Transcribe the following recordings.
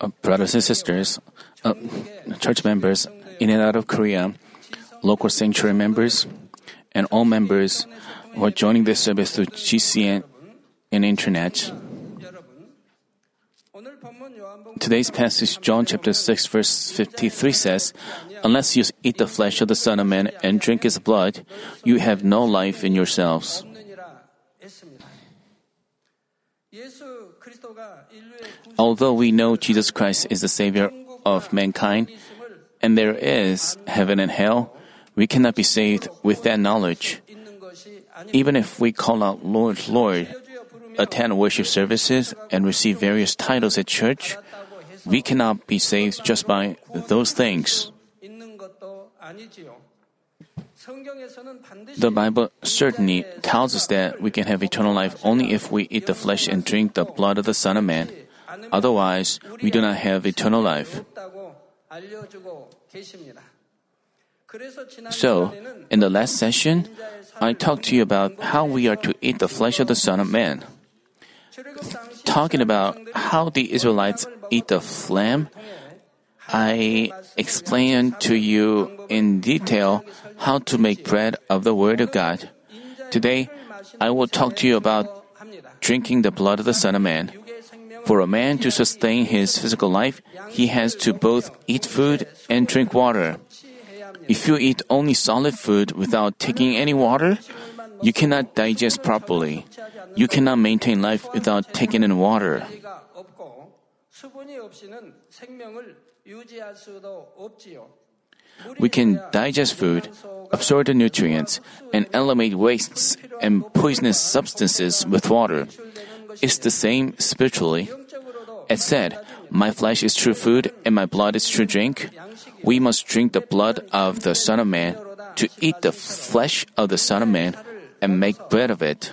uh, brothers and sisters, uh, church members in and out of Korea, local sanctuary members, and all members who are joining this service through GCN and internet. Today's passage, John chapter 6, verse 53 says, Unless you eat the flesh of the Son of Man and drink his blood, you have no life in yourselves. Although we know Jesus Christ is the Savior of mankind, and there is heaven and hell, we cannot be saved with that knowledge. Even if we call out Lord, Lord, attend worship services, and receive various titles at church, we cannot be saved just by those things. The Bible certainly tells us that we can have eternal life only if we eat the flesh and drink the blood of the Son of Man. Otherwise, we do not have eternal life. So, in the last session, I talked to you about how we are to eat the flesh of the Son of Man. Talking about how the Israelites eat the lamb, I explained to you in detail how to make bread of the Word of God. Today, I will talk to you about drinking the blood of the Son of Man. For a man to sustain his physical life, he has to both eat food and drink water. If you eat only solid food without taking any water, you cannot digest properly. You cannot maintain life without taking in water. We can digest food, absorb the nutrients, and eliminate wastes and poisonous substances with water is the same spiritually. It said, My flesh is true food and my blood is true drink. We must drink the blood of the Son of Man to eat the flesh of the Son of Man and make bread of it.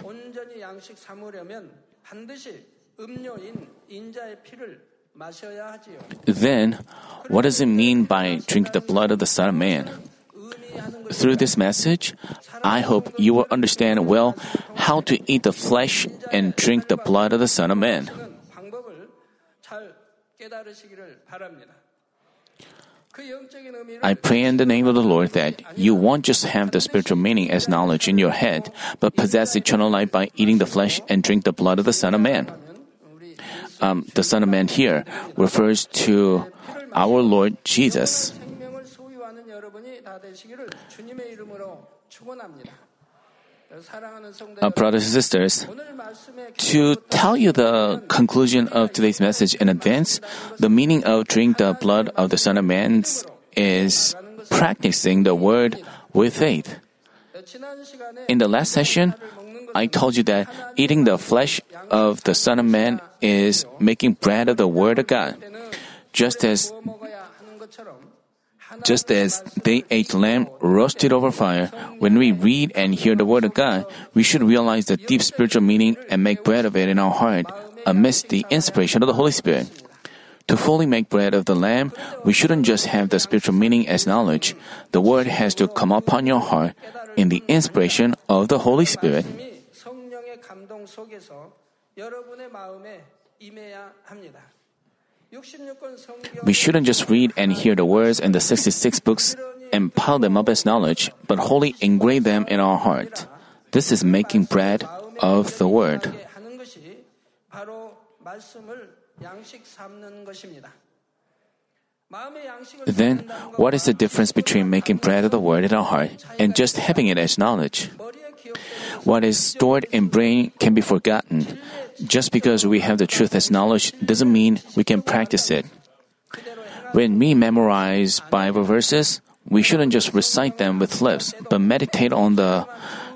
Then, what does it mean by drink the blood of the Son of Man? Through this message, I hope you will understand well how to eat the flesh and drink the blood of the Son of Man. I pray in the name of the Lord that you won't just have the spiritual meaning as knowledge in your head, but possess eternal life by eating the flesh and drink the blood of the Son of Man. Um, the Son of Man here refers to our Lord Jesus. Uh, brothers and sisters, to tell you the conclusion of today's message in advance, the meaning of drink the blood of the Son of Man is practicing the word with faith. In the last session, I told you that eating the flesh of the Son of Man is making bread of the Word of God. Just as just as they ate lamb roasted over fire, when we read and hear the Word of God, we should realize the deep spiritual meaning and make bread of it in our heart amidst the inspiration of the Holy Spirit. To fully make bread of the Lamb, we shouldn't just have the spiritual meaning as knowledge. The Word has to come upon your heart in the inspiration of the Holy Spirit. 말씀이 성령의 감동 속에서 여러분의 마음에 임해야 합니다. We shouldn't just read and hear the words in the 66 books and pile them up as knowledge, but wholly engrave them in our heart. This is making bread of the word. Then, what is the difference between making bread of the word in our heart and just having it as knowledge? 머리에 기억되는 What is stored in brain can be forgotten. Just because we have the truth as knowledge doesn't mean we can practice it. 그대로 행하 When we memorize Bible verses, we shouldn't just recite them with lips, but meditate on the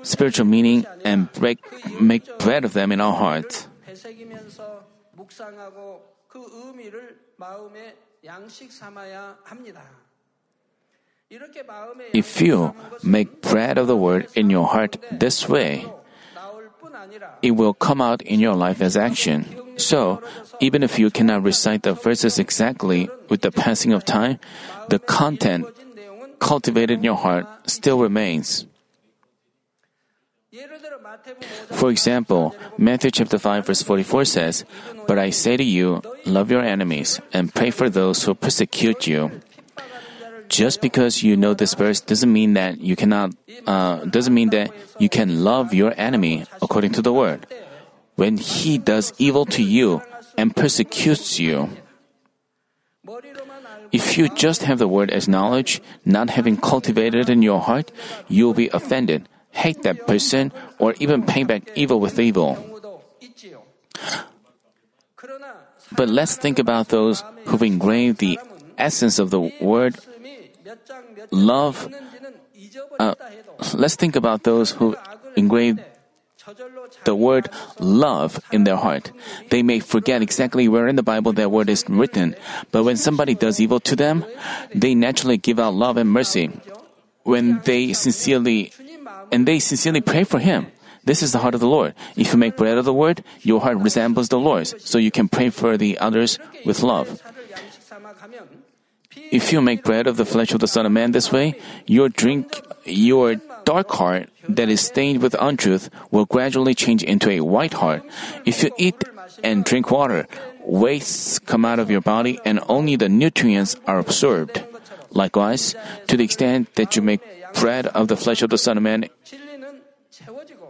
spiritual meaning and break, make bread of them in our heart. 되새기면서 묵상하고 그 의미를 마음에 양식 삼아야 합니다. If you make bread of the word in your heart this way, it will come out in your life as action. So, even if you cannot recite the verses exactly with the passing of time, the content cultivated in your heart still remains. For example, Matthew chapter 5 verse 44 says, But I say to you, love your enemies and pray for those who persecute you. Just because you know this verse doesn't mean that you cannot, uh, doesn't mean that you can love your enemy according to the word. When he does evil to you and persecutes you, if you just have the word as knowledge, not having cultivated it in your heart, you will be offended, hate that person, or even pay back evil with evil. But let's think about those who've engraved the essence of the word love, uh, let's think about those who engrave the word love in their heart. They may forget exactly where in the Bible that word is written, but when somebody does evil to them, they naturally give out love and mercy. When they sincerely, and they sincerely pray for him. This is the heart of the Lord. If you make bread of the word, your heart resembles the Lord's, so you can pray for the others with love. If you make bread of the flesh of the Son of Man this way, your drink, your dark heart that is stained with untruth will gradually change into a white heart. If you eat and drink water, wastes come out of your body and only the nutrients are absorbed. Likewise, to the extent that you make bread of the flesh of the Son of Man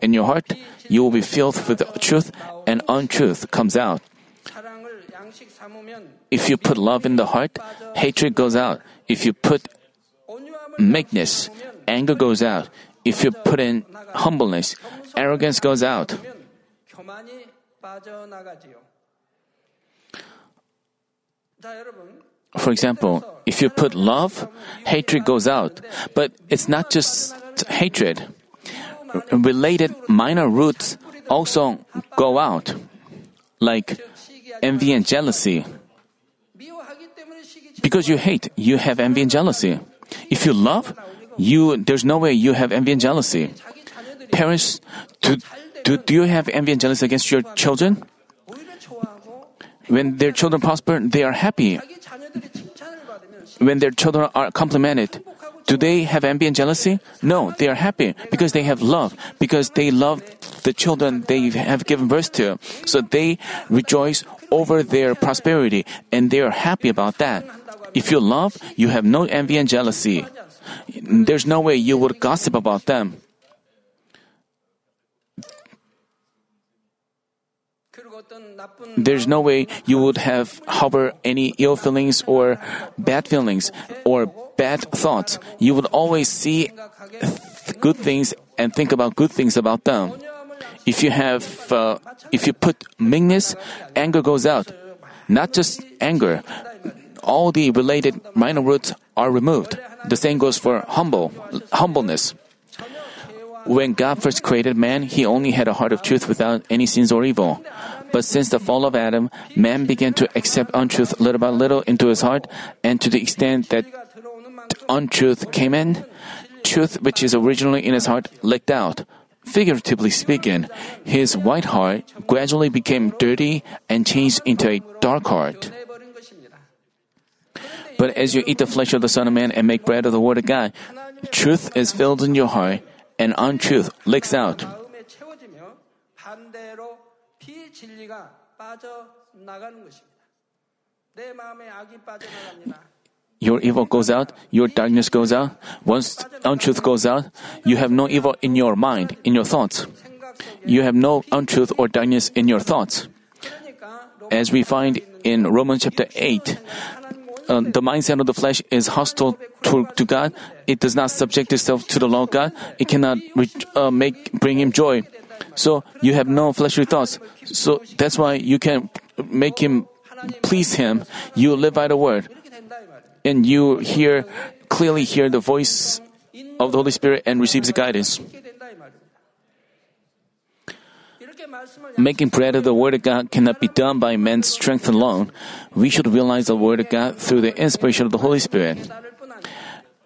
in your heart, you will be filled with truth and untruth comes out. If you put love in the heart, hatred goes out. If you put meekness, anger goes out. If you put in humbleness, arrogance goes out. For example, if you put love, hatred goes out. But it's not just hatred. Related minor roots also go out, like envy and jealousy. Because you hate, you have envy and jealousy. If you love, you there's no way you have envy and jealousy. Parents, do, do, do you have envy and jealousy against your children? When their children prosper, they are happy. When their children are complimented, do they have envy and jealousy? No, they are happy because they have love, because they love the children they have given birth to. So they rejoice over their prosperity and they are happy about that. If you love, you have no envy and jealousy. There's no way you would gossip about them. There's no way you would have harbor any ill feelings or bad feelings or bad thoughts. You would always see th- good things and think about good things about them. If you have, uh, if you put meanness, anger goes out. Not just anger, all the related minor roots are removed. The same goes for humble, humbleness. When God first created man, he only had a heart of truth without any sins or evil. But since the fall of Adam, man began to accept untruth little by little into his heart, and to the extent that untruth came in, truth which is originally in his heart leaked out. Figuratively speaking, his white heart gradually became dirty and changed into a dark heart. But as you eat the flesh of the Son of Man and make bread of the Word of God, truth is filled in your heart, and untruth leaks out. Your evil goes out, your darkness goes out. Once untruth goes out, you have no evil in your mind, in your thoughts. You have no untruth or darkness in your thoughts. As we find in Romans chapter 8, uh, the mindset of the flesh is hostile to, to, God, it does not subject itself to the law of God. It cannot re- uh, make bring him joy. So you have no fleshly thoughts. So that's why you can make him please him. You live by the word, and you hear clearly hear the voice of the Holy Spirit and receives the guidance. Making bread of the Word of God cannot be done by man's strength alone. We should realize the Word of God through the inspiration of the Holy Spirit.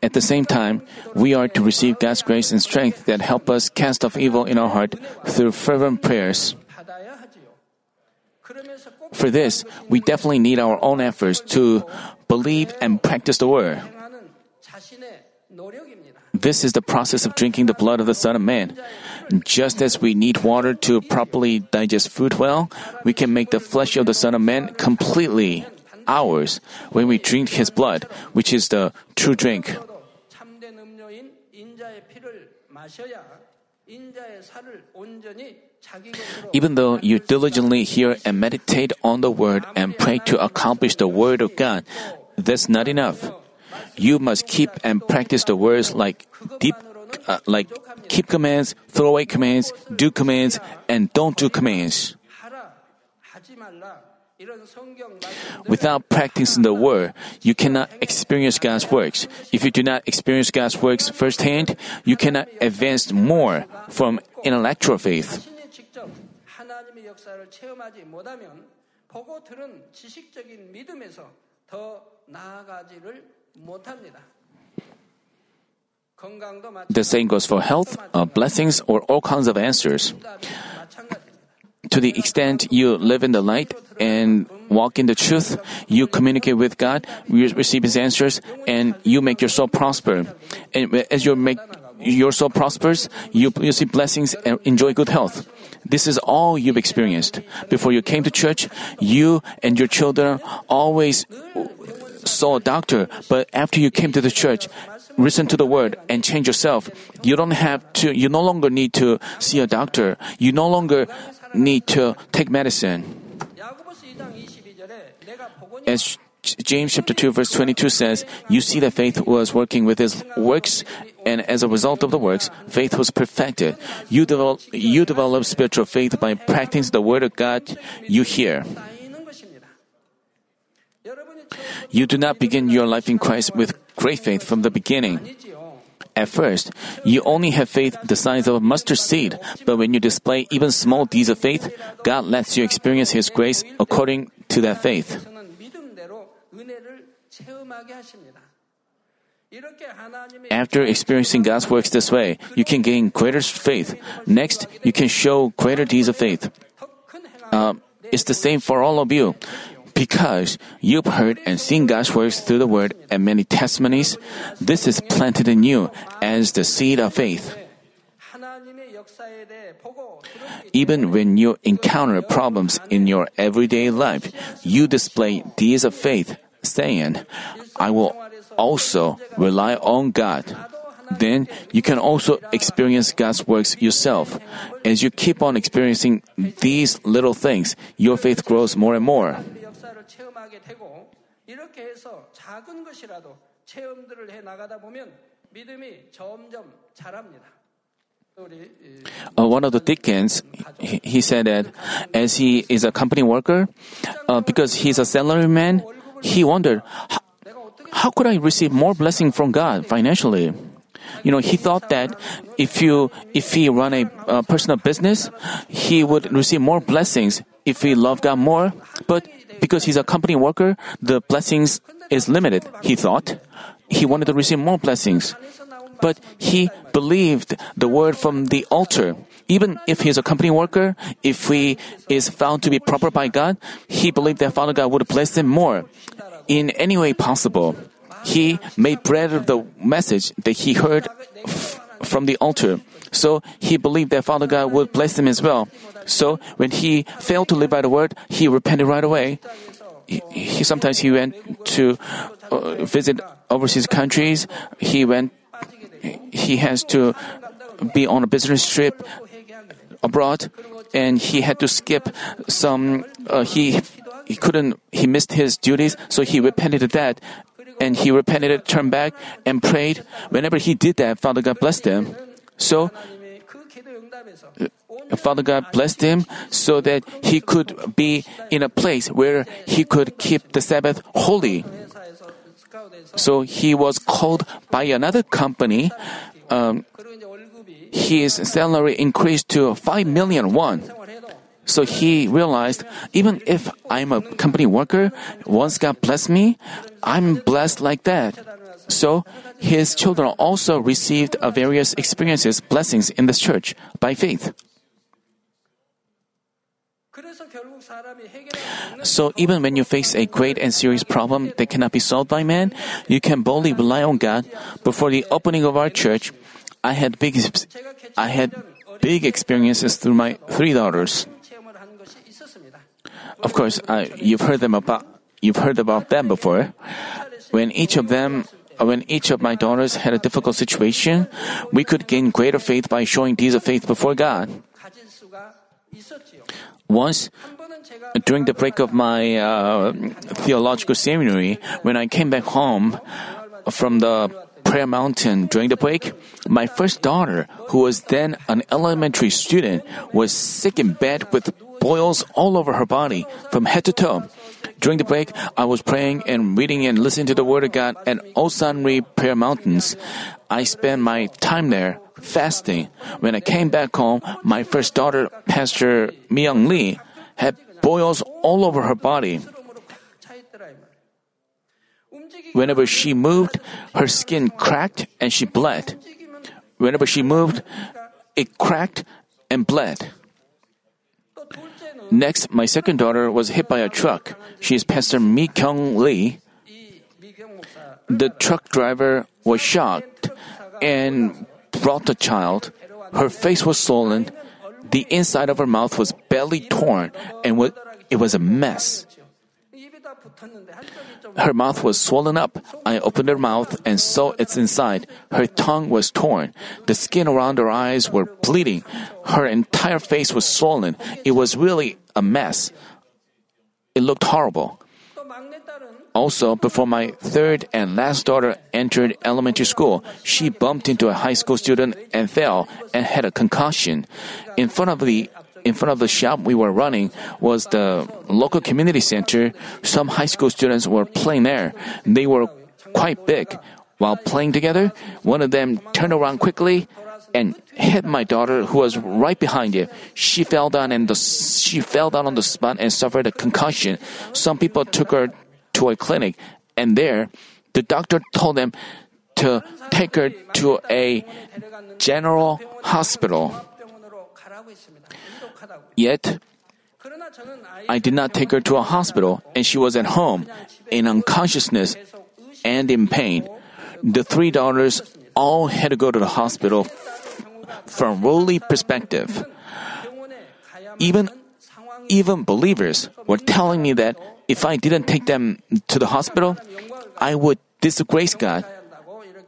At the same time, we are to receive God's grace and strength that help us cast off evil in our heart through fervent prayers. For this, we definitely need our own efforts to believe and practice the Word. This is the process of drinking the blood of the Son of Man. Just as we need water to properly digest food well, we can make the flesh of the Son of Man completely ours when we drink his blood, which is the true drink. Even though you diligently hear and meditate on the word and pray to accomplish the word of God, that's not enough. You must keep and practice the words like deep uh, like keep commands, throw away commands, do commands, and don't do commands. Without practicing the word, you cannot experience God's works. If you do not experience God's works firsthand, you cannot advance more from intellectual faith. The same goes for health, uh, blessings, or all kinds of answers. To the extent you live in the light and walk in the truth, you communicate with God, you receive His answers, and you make your soul prosper. And as you make your soul prospers, you, you see blessings and enjoy good health. This is all you've experienced. Before you came to church, you and your children always saw a doctor, but after you came to the church, listen to the word and change yourself. You don't have to, you no longer need to see a doctor. You no longer need to take medicine. As James chapter 2 verse 22 says, You see that faith was working with his works, and as a result of the works, faith was perfected. You develop, you develop spiritual faith by practicing the word of God you hear. You do not begin your life in Christ with great faith from the beginning. At first, you only have faith the size of a mustard seed, but when you display even small deeds of faith, God lets you experience His grace according to that faith. After experiencing God's works this way, you can gain greater faith. Next, you can show greater deeds of faith. Uh, it's the same for all of you. Because you've heard and seen God's works through the word and many testimonies, this is planted in you as the seed of faith. Even when you encounter problems in your everyday life, you display deeds of faith, saying, I will also rely on God. Then you can also experience God's works yourself. As you keep on experiencing these little things, your faith grows more and more. 하게 되고 이렇게 해서 작은 것이라도 체험들을 해 나가다 보면 믿음이 점점 자랍니다. Uh, one of the deacons, he, he said that as he is a company worker, uh, because he's a salaryman, he wondered, how, how could I receive more blessing from God financially? You know, he thought that if you if he run a uh, personal business, he would receive more blessings if he loved God more. But because he's a company worker, the blessings is limited, he thought. He wanted to receive more blessings. But he believed the word from the altar. Even if he's a company worker, if he is found to be proper by God, he believed that Father God would bless him more. In any way possible, he made bread of the message that he heard f- from the altar. So he believed that Father God would bless him as well. So when he failed to live by the word, he repented right away. He, he sometimes he went to uh, visit overseas countries. He went he has to be on a business trip abroad and he had to skip some uh, he he couldn't he missed his duties so he repented of that and he repented turned back and prayed whenever he did that father god blessed him so, Father God blessed him so that he could be in a place where he could keep the Sabbath holy. So he was called by another company. Um, his salary increased to 5 million won. So he realized even if I'm a company worker, once God bless me, I'm blessed like that. So, his children also received various experiences, blessings in this church by faith. So, even when you face a great and serious problem that cannot be solved by man, you can boldly rely on God. Before the opening of our church, I had big, I had big experiences through my three daughters. Of course, uh, you've heard them about you've heard about them before. When each of them when each of my daughters had a difficult situation, we could gain greater faith by showing deeds of faith before God. Once, during the break of my uh, theological seminary, when I came back home from the prayer mountain during the break, my first daughter, who was then an elementary student, was sick in bed with boils all over her body from head to toe. During the break, I was praying and reading and listening to the Word of God at Osanri Prayer Mountains. I spent my time there fasting. When I came back home, my first daughter, Pastor Myung Lee, had boils all over her body. Whenever she moved, her skin cracked and she bled. Whenever she moved, it cracked and bled. Next, my second daughter was hit by a truck. She is Pastor Mi Kyung Lee. The truck driver was shocked and brought the child. Her face was swollen. The inside of her mouth was badly torn and it was a mess. Her mouth was swollen up. I opened her mouth and saw its inside. Her tongue was torn. The skin around her eyes were bleeding. Her entire face was swollen. It was really a mess. It looked horrible. Also, before my third and last daughter entered elementary school, she bumped into a high school student and fell and had a concussion. In front of the in front of the shop we were running was the local community center. Some high school students were playing there. They were quite big. While playing together, one of them turned around quickly and hit my daughter who was right behind it. She fell down and the, she fell down on the spot and suffered a concussion. Some people took her to a clinic and there the doctor told them to take her to a general hospital. Yet, I did not take her to a hospital, and she was at home in unconsciousness and in pain. The three daughters all had to go to the hospital from worldly perspective. Even even believers were telling me that if I didn't take them to the hospital, I would disgrace God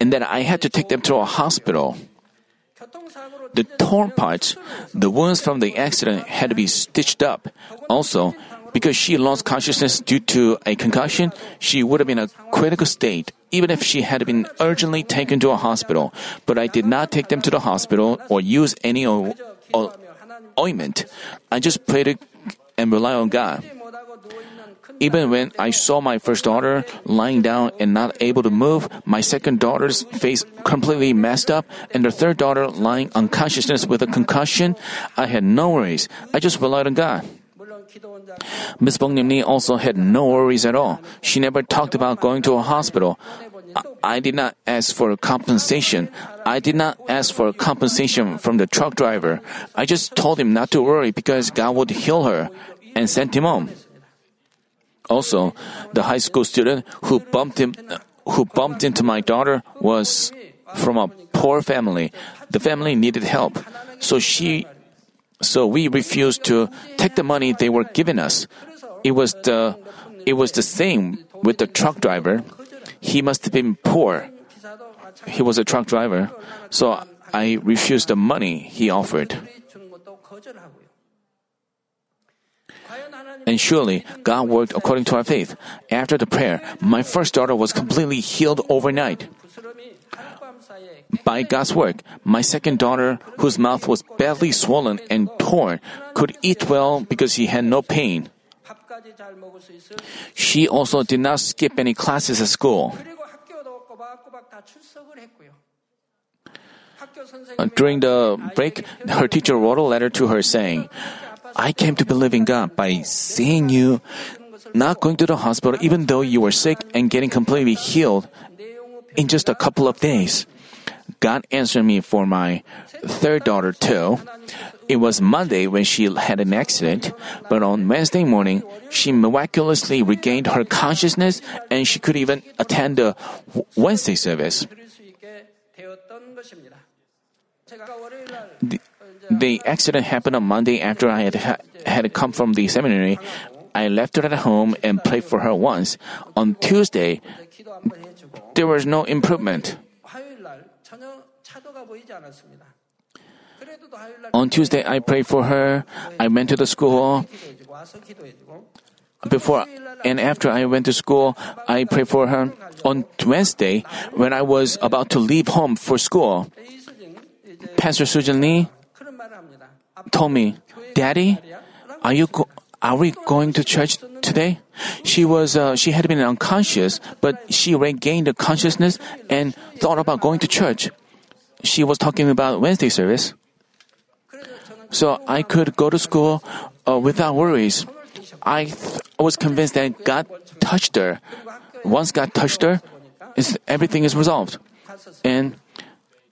and that I had to take them to a hospital the torn parts, the wounds from the accident had to be stitched up. Also, because she lost consciousness due to a concussion, she would have been in a critical state even if she had been urgently taken to a hospital. But I did not take them to the hospital or use any o- o- ointment. I just prayed and relied on God. Even when I saw my first daughter lying down and not able to move, my second daughter's face completely messed up, and the third daughter lying unconsciousness with a concussion, I had no worries. I just relied on God. Miss Bong also had no worries at all. She never talked about going to a hospital. I did not ask for compensation. I did not ask for compensation from the truck driver. I just told him not to worry because God would heal her and sent him home. Also, the high school student who bumped him, who bumped into my daughter was from a poor family. The family needed help, so she, so we refused to take the money they were giving us. It was the, it was the same with the truck driver. He must have been poor. He was a truck driver, so I refused the money he offered. And surely God worked according to our faith. After the prayer, my first daughter was completely healed overnight. By God's work, my second daughter, whose mouth was badly swollen and torn, could eat well because she had no pain. She also did not skip any classes at school. During the break, her teacher wrote a letter to her saying, I came to believe in God by seeing you not going to the hospital even though you were sick and getting completely healed in just a couple of days. God answered me for my third daughter too. It was Monday when she had an accident, but on Wednesday morning, she miraculously regained her consciousness and she could even attend the Wednesday service. The accident happened on Monday after I had, had come from the seminary. I left her at home and prayed for her once. On Tuesday, there was no improvement. On Tuesday, I prayed for her. I went to the school. Before and after I went to school, I prayed for her. On Wednesday, when I was about to leave home for school, Pastor Sujan Lee told me, Daddy, are you go- are we going to church today? She was uh, she had been unconscious, but she regained consciousness and thought about going to church. She was talking about Wednesday service. So I could go to school uh, without worries. I, th- I was convinced that God touched her. Once God touched her, everything is resolved. And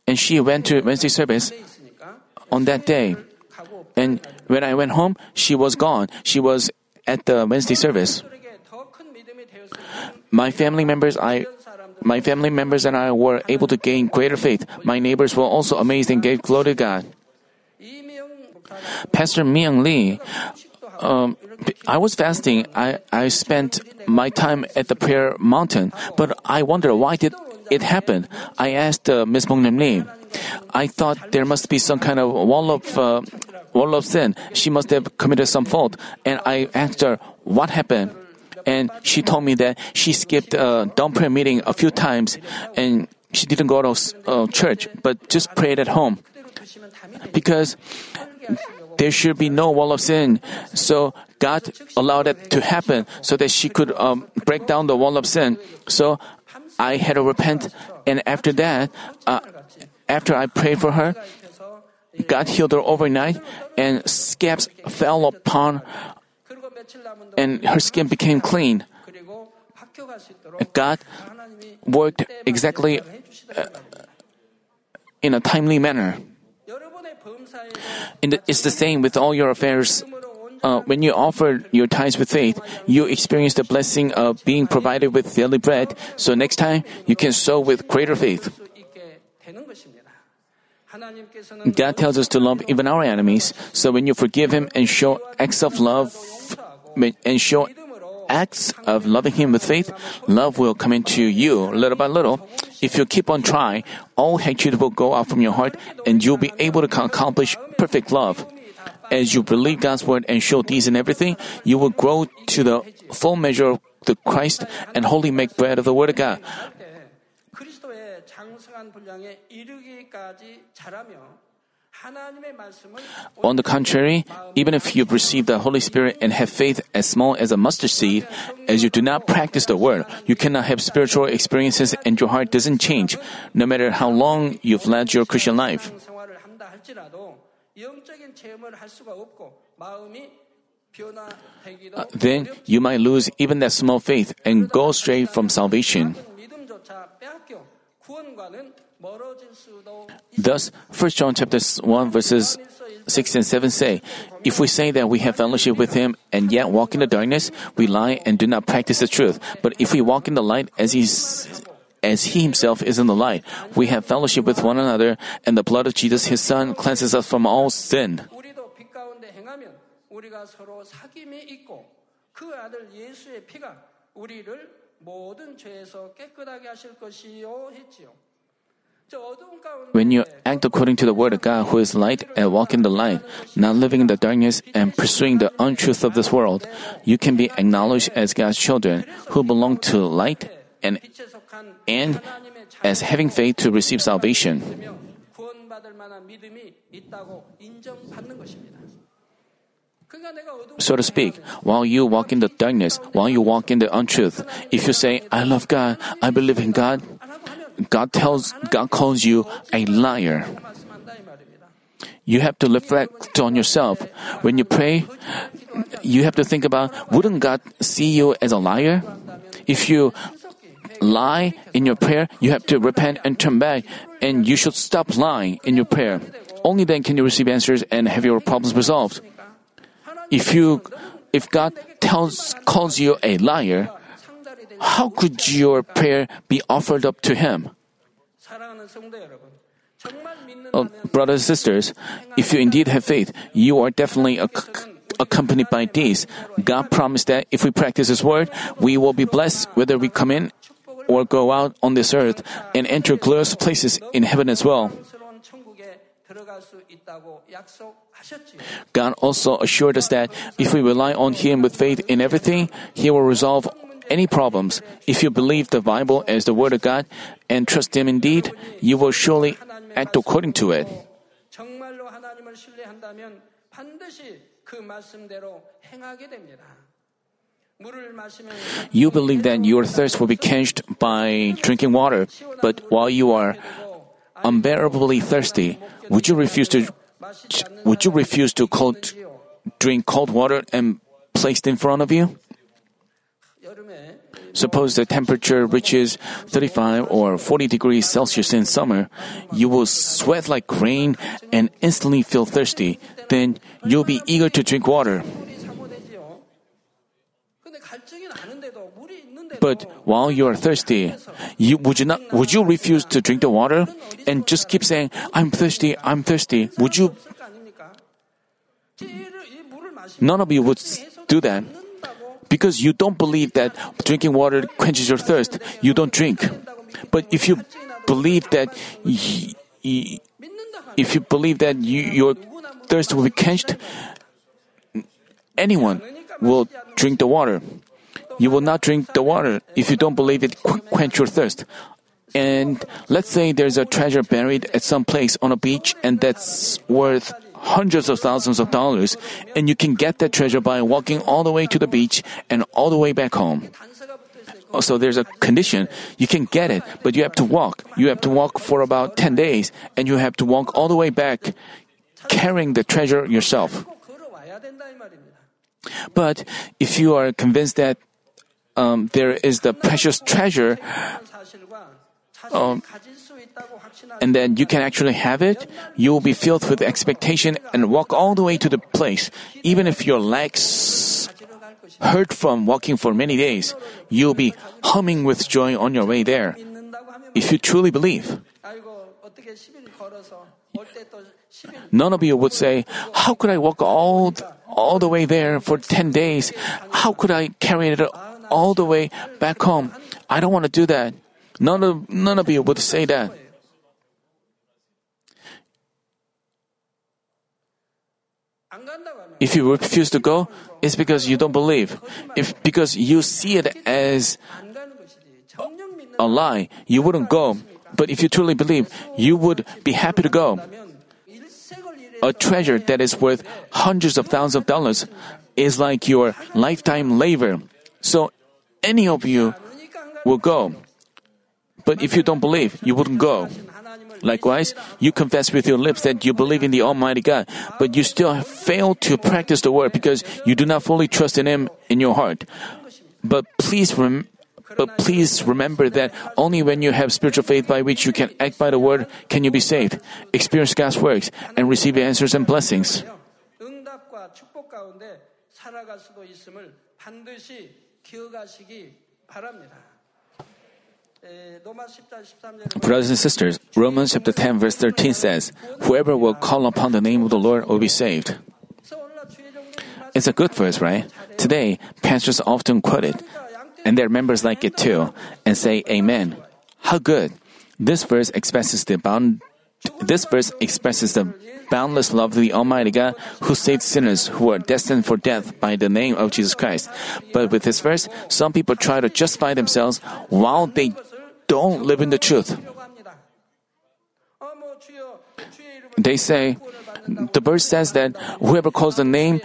and she went to Wednesday service on that day. And when I went home, she was gone. She was at the Wednesday service. My family members, I, my family members and I were able to gain greater faith. My neighbors were also amazed and gave glory to God. Pastor Myung Lee, um, I was fasting. I, I spent my time at the prayer mountain, but I wonder why did it happen. I asked uh, Ms. Mongnam Lee. I thought there must be some kind of wall of uh, world of sin. She must have committed some fault. And I asked her, What happened? And she told me that she skipped a dumb prayer meeting a few times and she didn't go to uh, church, but just prayed at home. Because there should be no wall of sin. So God allowed it to happen so that she could um, break down the wall of sin. So I had to repent. And after that, uh, after I prayed for her, God healed her overnight, and scabs fell upon, and her skin became clean. God worked exactly uh, in a timely manner. It's the same with all your affairs. Uh, when you offer your tithes with faith, you experience the blessing of being provided with daily bread, so next time you can sow with greater faith. God tells us to love even our enemies. So when you forgive Him and show acts of love, and show acts of loving Him with faith, love will come into you little by little. If you keep on trying, all hatred will go out from your heart, and you'll be able to accomplish perfect love. As you believe God's word and show these in everything, you will grow to the full measure of the Christ and wholly make bread of the word of God. On the contrary, even if you receive the Holy Spirit and have faith as small as a mustard seed, as you do not practice the word, you cannot have spiritual experiences and your heart doesn't change, no matter how long you've led your Christian life. Uh, then you might lose even that small faith and go straight from salvation. Thus, 1 John chapter 1 verses 6 and 7 say, If we say that we have fellowship with him and yet walk in the darkness, we lie and do not practice the truth. But if we walk in the light as he as he himself is in the light, we have fellowship with one another, and the blood of Jesus his son cleanses us from all sin. When you act according to the word of God, who is light, and walk in the light, not living in the darkness and pursuing the untruth of this world, you can be acknowledged as God's children who belong to light and, and as having faith to receive salvation so to speak, while you walk in the darkness, while you walk in the untruth, if you say, I love God, I believe in God, God tells, God calls you a liar. You have to reflect on yourself. When you pray, you have to think about, wouldn't God see you as a liar? If you lie in your prayer, you have to repent and turn back, and you should stop lying in your prayer. Only then can you receive answers and have your problems resolved. If you, if God tells, calls you a liar, how could your prayer be offered up to Him? Oh, brothers and sisters, if you indeed have faith, you are definitely ac- accompanied by these. God promised that if we practice His word, we will be blessed whether we come in or go out on this earth and enter glorious places in heaven as well. God also assured us that if we rely on Him with faith in everything, He will resolve any problems. If you believe the Bible as the Word of God and trust Him indeed, you will surely act according to it. You believe that your thirst will be quenched by drinking water, but while you are unbearably thirsty, would you refuse to would you refuse to cold, drink cold water and placed in front of you? Suppose the temperature reaches 35 or 40 degrees Celsius in summer, you will sweat like rain and instantly feel thirsty. Then you'll be eager to drink water. But while you are thirsty, you, would you not would you refuse to drink the water and just keep saying, "I'm thirsty, I'm thirsty"? Would you? None of you would do that because you don't believe that drinking water quenches your thirst. You don't drink. But if you believe that, if you believe that you, your thirst will be quenched, anyone will drink the water. You will not drink the water if you don't believe it quench your thirst. And let's say there's a treasure buried at some place on a beach and that's worth hundreds of thousands of dollars, and you can get that treasure by walking all the way to the beach and all the way back home. So there's a condition. You can get it, but you have to walk. You have to walk for about 10 days, and you have to walk all the way back carrying the treasure yourself. But if you are convinced that um, there is the precious treasure, um, and then you can actually have it, you will be filled with expectation and walk all the way to the place. Even if your legs hurt from walking for many days, you'll be humming with joy on your way there. If you truly believe, none of you would say, How could I walk all, all the way there for 10 days? How could I carry it all the way back home. I don't want to do that. None of, none of you would say that. If you refuse to go, it's because you don't believe. If because you see it as a lie, you wouldn't go. But if you truly believe, you would be happy to go. A treasure that is worth hundreds of thousands of dollars is like your lifetime labor. So any of you will go. But if you don't believe, you wouldn't go. Likewise, you confess with your lips that you believe in the Almighty God, but you still fail to practice the word because you do not fully trust in Him in your heart. But please, rem- but please remember that only when you have spiritual faith by which you can act by the word can you be saved, experience God's works, and receive answers and blessings. Brothers and sisters, Romans chapter 10 verse 13 says, Whoever will call upon the name of the Lord will be saved. It's a good verse, right? Today, pastors often quote it, and their members like it too, and say, Amen. How good! This verse expresses the bound. This verse expresses the boundless love of the Almighty God who saved sinners who were destined for death by the name of Jesus Christ. But with this verse, some people try to justify themselves while they don't live in the truth. They say, the verse says that whoever calls the name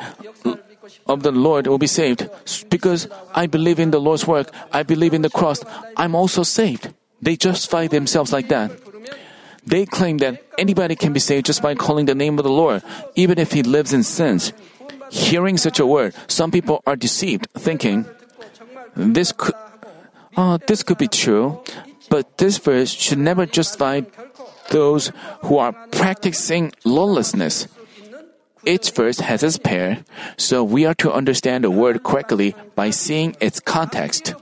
of the Lord will be saved. Because I believe in the Lord's work, I believe in the cross, I'm also saved. They justify themselves like that. They claim that anybody can be saved just by calling the name of the Lord, even if he lives in sins. Hearing such a word, some people are deceived, thinking, this could, uh, this could be true, but this verse should never justify those who are practicing lawlessness. Each verse has its pair, so we are to understand the word correctly by seeing its context.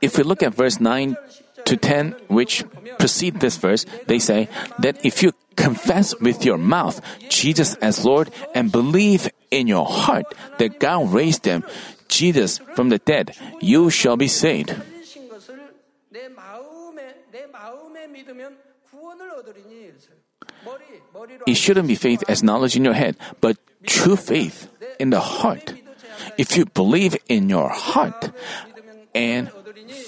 If we look at verse 9 to 10, which precede this verse, they say that if you confess with your mouth Jesus as Lord and believe in your heart that God raised Him, Jesus from the dead, you shall be saved. It shouldn't be faith as knowledge in your head, but true faith in the heart. If you believe in your heart, and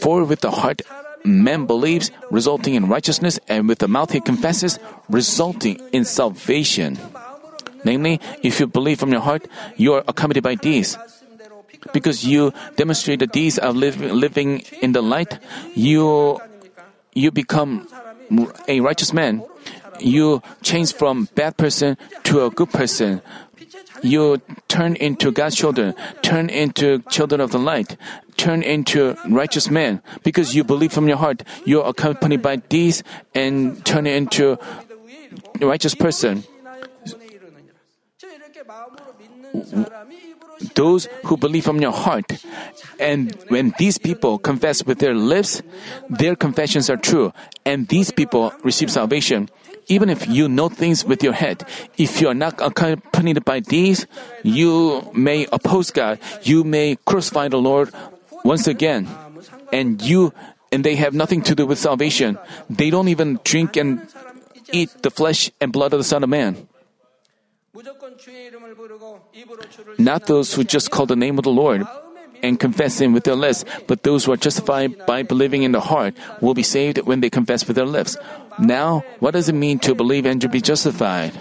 for with the heart man believes, resulting in righteousness, and with the mouth he confesses, resulting in salvation. Namely, if you believe from your heart, you are accompanied by deeds. Because you demonstrate the deeds of living in the light, you you become a righteous man. You change from bad person to a good person. You turn into God's children, turn into children of the light, turn into righteous men because you believe from your heart. You are accompanied by deeds and turn into righteous person. Those who believe from your heart, and when these people confess with their lips, their confessions are true, and these people receive salvation. Even if you know things with your head, if you are not accompanied by these, you may oppose God, you may crucify the Lord once again, and you and they have nothing to do with salvation. They don't even drink and eat the flesh and blood of the Son of Man. Not those who just call the name of the Lord and confess Him with their lips, but those who are justified by believing in the heart will be saved when they confess with their lips. Now, what does it mean to believe and to be justified?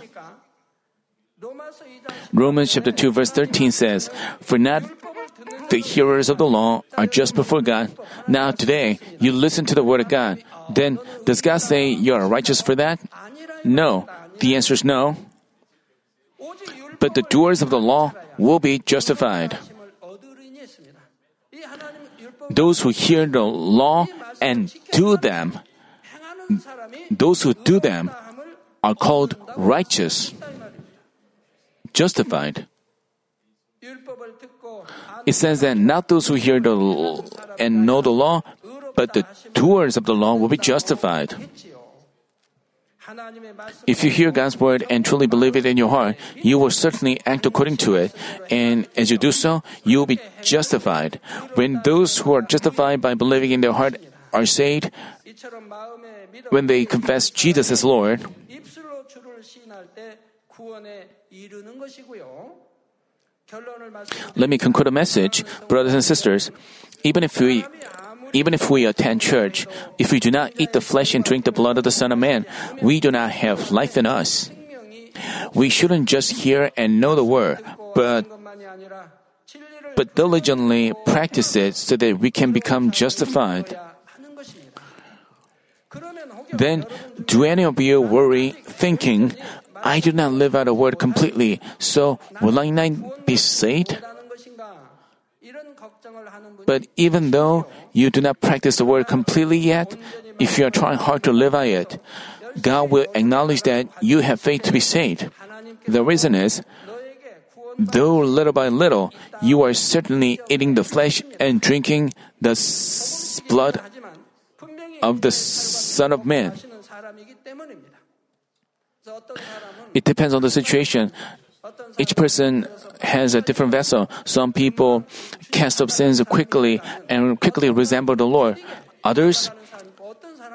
Romans chapter 2 verse 13 says, For not the hearers of the law are just before God. Now today, you listen to the word of God. Then, does God say you are righteous for that? No. The answer is no. But the doers of the law will be justified. Those who hear the law and do them, those who do them are called righteous, justified. It says that not those who hear the l- and know the law, but the doers of the law will be justified. If you hear God's word and truly believe it in your heart, you will certainly act according to it. And as you do so, you will be justified. When those who are justified by believing in their heart are saved, when they confess Jesus as Lord, let me conclude a message, brothers and sisters. Even if we even if we attend church, if we do not eat the flesh and drink the blood of the Son of Man, we do not have life in us. We shouldn't just hear and know the word, but but diligently practice it so that we can become justified. Then, do any of you worry, thinking, I do not live out a word completely, so will I not be saved? But even though you do not practice the word completely yet, if you are trying hard to live out it, God will acknowledge that you have faith to be saved. The reason is, though little by little, you are certainly eating the flesh and drinking the s- blood of the Son of Man. It depends on the situation. Each person has a different vessel. Some people cast off sins quickly and quickly resemble the Lord. Others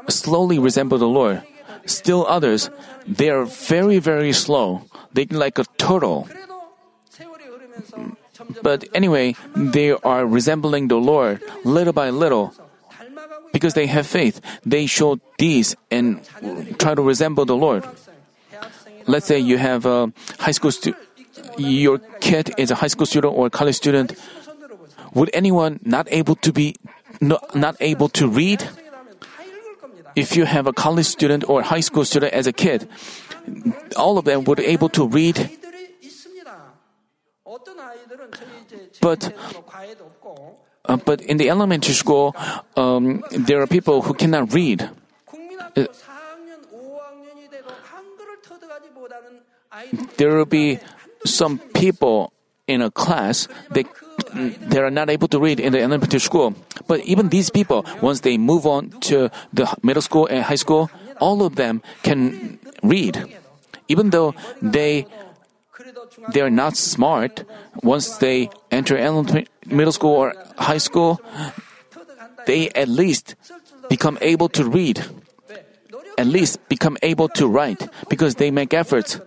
slowly resemble the Lord. Still others, they are very, very slow. They like a turtle. But anyway, they are resembling the Lord little by little. Because they have faith, they show these and try to resemble the Lord let's say you have a high school student, your kid is a high school student or college student. Would anyone not able to be no, not able to read? If you have a college student or high school student as a kid, all of them would be able to read. But uh, but in the elementary school, um, there are people who cannot read. Uh, there will be some people in a class they they are not able to read in the elementary school. But even these people, once they move on to the middle school and high school, all of them can read, even though they they are not smart. Once they enter elementary, middle school or high school, they at least become able to read, at least become able to write because they make efforts.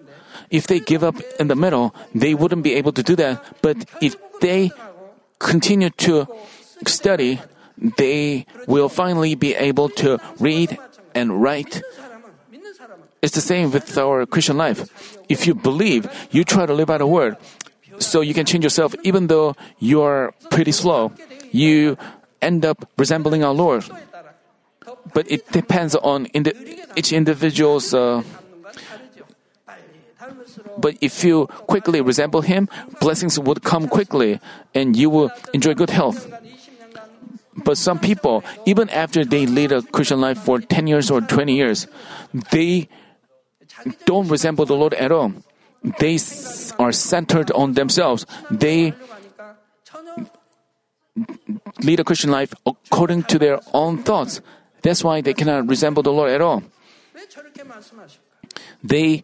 If they give up in the middle, they wouldn't be able to do that. But if they continue to study, they will finally be able to read and write. It's the same with our Christian life. If you believe, you try to live out the word so you can change yourself even though you are pretty slow. You end up resembling our Lord. But it depends on each individual's uh, but if you quickly resemble Him, blessings would come quickly and you will enjoy good health. But some people, even after they lead a Christian life for 10 years or 20 years, they don't resemble the Lord at all. They are centered on themselves. They lead a Christian life according to their own thoughts. That's why they cannot resemble the Lord at all. They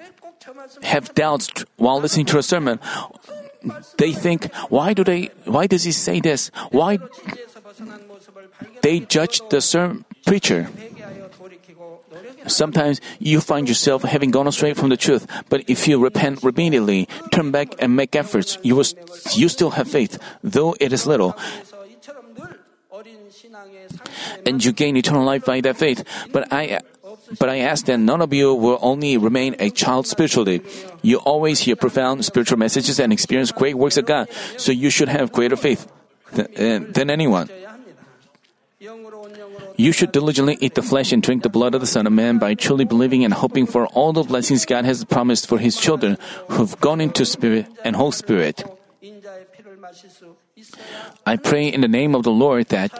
have doubts while listening to a sermon. They think, why do they? Why does he say this? Why they judge the sermon preacher? Sometimes you find yourself having gone astray from the truth, but if you repent immediately, turn back and make efforts, you will, you still have faith, though it is little. And you gain eternal life by that faith. But I but I ask that none of you will only remain a child spiritually. You always hear profound spiritual messages and experience great works of God, so you should have greater faith than, uh, than anyone. You should diligently eat the flesh and drink the blood of the Son of Man by truly believing and hoping for all the blessings God has promised for His children who've gone into Spirit and whole spirit. I pray in the name of the Lord that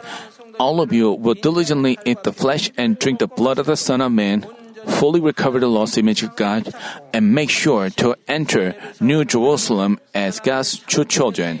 all of you will diligently eat the flesh and drink the blood of the Son of Man, fully recover the lost image of God, and make sure to enter New Jerusalem as God's true children.